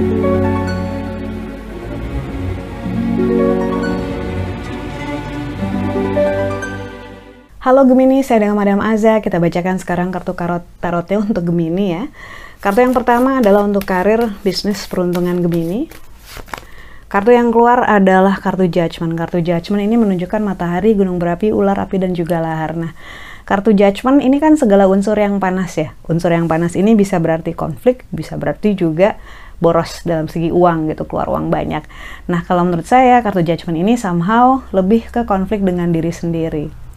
Halo Gemini, saya dengan Madam Aza. Kita bacakan sekarang kartu karot tarotnya untuk Gemini ya. Kartu yang pertama adalah untuk karir, bisnis, peruntungan Gemini. Kartu yang keluar adalah kartu Judgment. Kartu Judgment ini menunjukkan matahari, gunung berapi, ular api, dan juga lahar. Nah, kartu Judgment ini kan segala unsur yang panas ya. Unsur yang panas ini bisa berarti konflik, bisa berarti juga boros dalam segi uang gitu, keluar uang banyak. Nah, kalau menurut saya kartu Judgment ini somehow lebih ke konflik dengan diri sendiri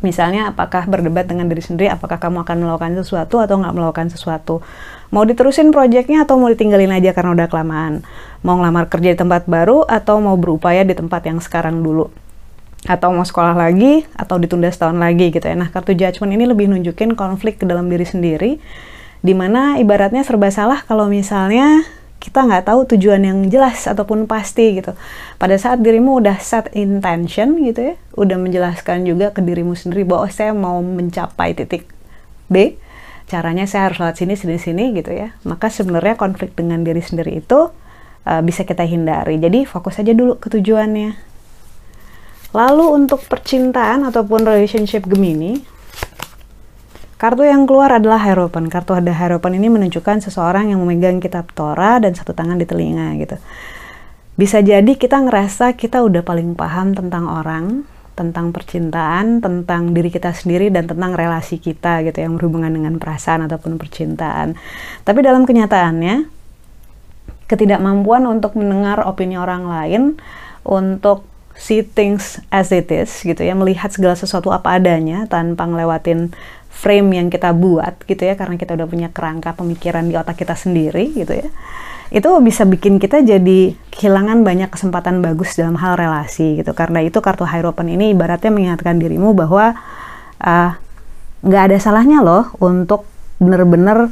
Misalnya apakah berdebat dengan diri sendiri, apakah kamu akan melakukan sesuatu atau nggak melakukan sesuatu. Mau diterusin proyeknya atau mau ditinggalin aja karena udah kelamaan. Mau ngelamar kerja di tempat baru atau mau berupaya di tempat yang sekarang dulu. Atau mau sekolah lagi atau ditunda setahun lagi gitu ya. Nah kartu judgment ini lebih nunjukin konflik ke dalam diri sendiri. Di mana ibaratnya serba salah kalau misalnya kita nggak tahu tujuan yang jelas ataupun pasti gitu. Pada saat dirimu udah set intention gitu ya, udah menjelaskan juga ke dirimu sendiri bahwa oh, saya mau mencapai titik B, caranya saya harus lewat sini, sini, sini gitu ya. Maka sebenarnya konflik dengan diri sendiri itu uh, bisa kita hindari. Jadi fokus aja dulu ke tujuannya. Lalu untuk percintaan ataupun relationship Gemini, Kartu yang keluar adalah Hierophant. Kartu ada Hierophant ini menunjukkan seseorang yang memegang kitab Torah dan satu tangan di telinga gitu. Bisa jadi kita ngerasa kita udah paling paham tentang orang, tentang percintaan, tentang diri kita sendiri dan tentang relasi kita gitu yang berhubungan dengan perasaan ataupun percintaan. Tapi dalam kenyataannya ketidakmampuan untuk mendengar opini orang lain, untuk see things as it is gitu ya, melihat segala sesuatu apa adanya tanpa ngelewatin frame yang kita buat gitu ya karena kita udah punya kerangka pemikiran di otak kita sendiri gitu ya itu bisa bikin kita jadi kehilangan banyak kesempatan bagus dalam hal relasi gitu. Karena itu kartu Hierophant ini ibaratnya mengingatkan dirimu bahwa uh, nggak uh, ada salahnya loh untuk bener-bener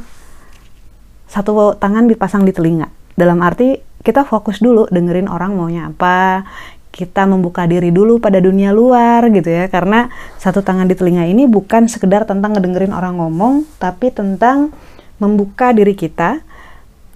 satu tangan dipasang di telinga. Dalam arti kita fokus dulu dengerin orang maunya apa kita membuka diri dulu pada dunia luar gitu ya karena satu tangan di telinga ini bukan sekedar tentang ngedengerin orang ngomong tapi tentang membuka diri kita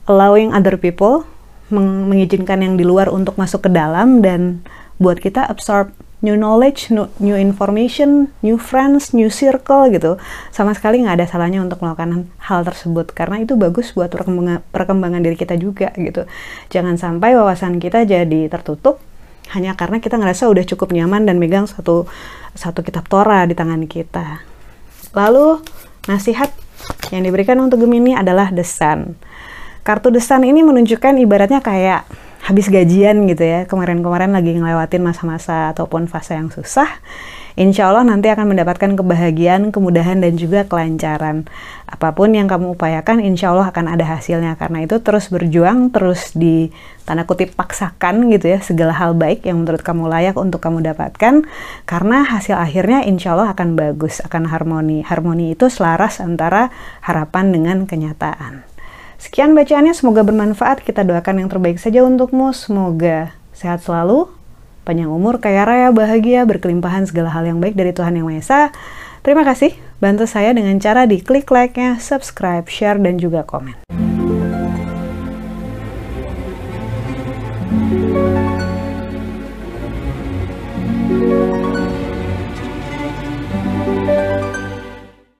allowing other people meng mengizinkan yang di luar untuk masuk ke dalam dan buat kita absorb new knowledge, new, new information, new friends, new circle gitu. Sama sekali nggak ada salahnya untuk melakukan hal tersebut karena itu bagus buat perkembangan, perkembangan diri kita juga gitu. Jangan sampai wawasan kita jadi tertutup hanya karena kita ngerasa udah cukup nyaman dan megang satu satu kitab Torah di tangan kita. Lalu nasihat yang diberikan untuk Gemini adalah desan. Kartu desan ini menunjukkan ibaratnya kayak habis gajian gitu ya. Kemarin-kemarin lagi ngelewatin masa-masa ataupun fase yang susah Insya Allah nanti akan mendapatkan kebahagiaan, kemudahan, dan juga kelancaran. Apa pun yang kamu upayakan, insya Allah akan ada hasilnya. Karena itu terus berjuang, terus di tanda kutip paksakan gitu ya, segala hal baik yang menurut kamu layak untuk kamu dapatkan. Karena hasil akhirnya insya Allah akan bagus, akan harmoni. Harmoni itu selaras antara harapan dengan kenyataan. Sekian bacaannya, semoga bermanfaat. Kita doakan yang terbaik saja untukmu. Semoga sehat selalu, panjang umur, kaya raya, bahagia, berkelimpahan segala hal yang baik dari Tuhan Yang Maha Esa. Terima kasih, bantu saya dengan cara di klik like-nya, subscribe, share, dan juga komen.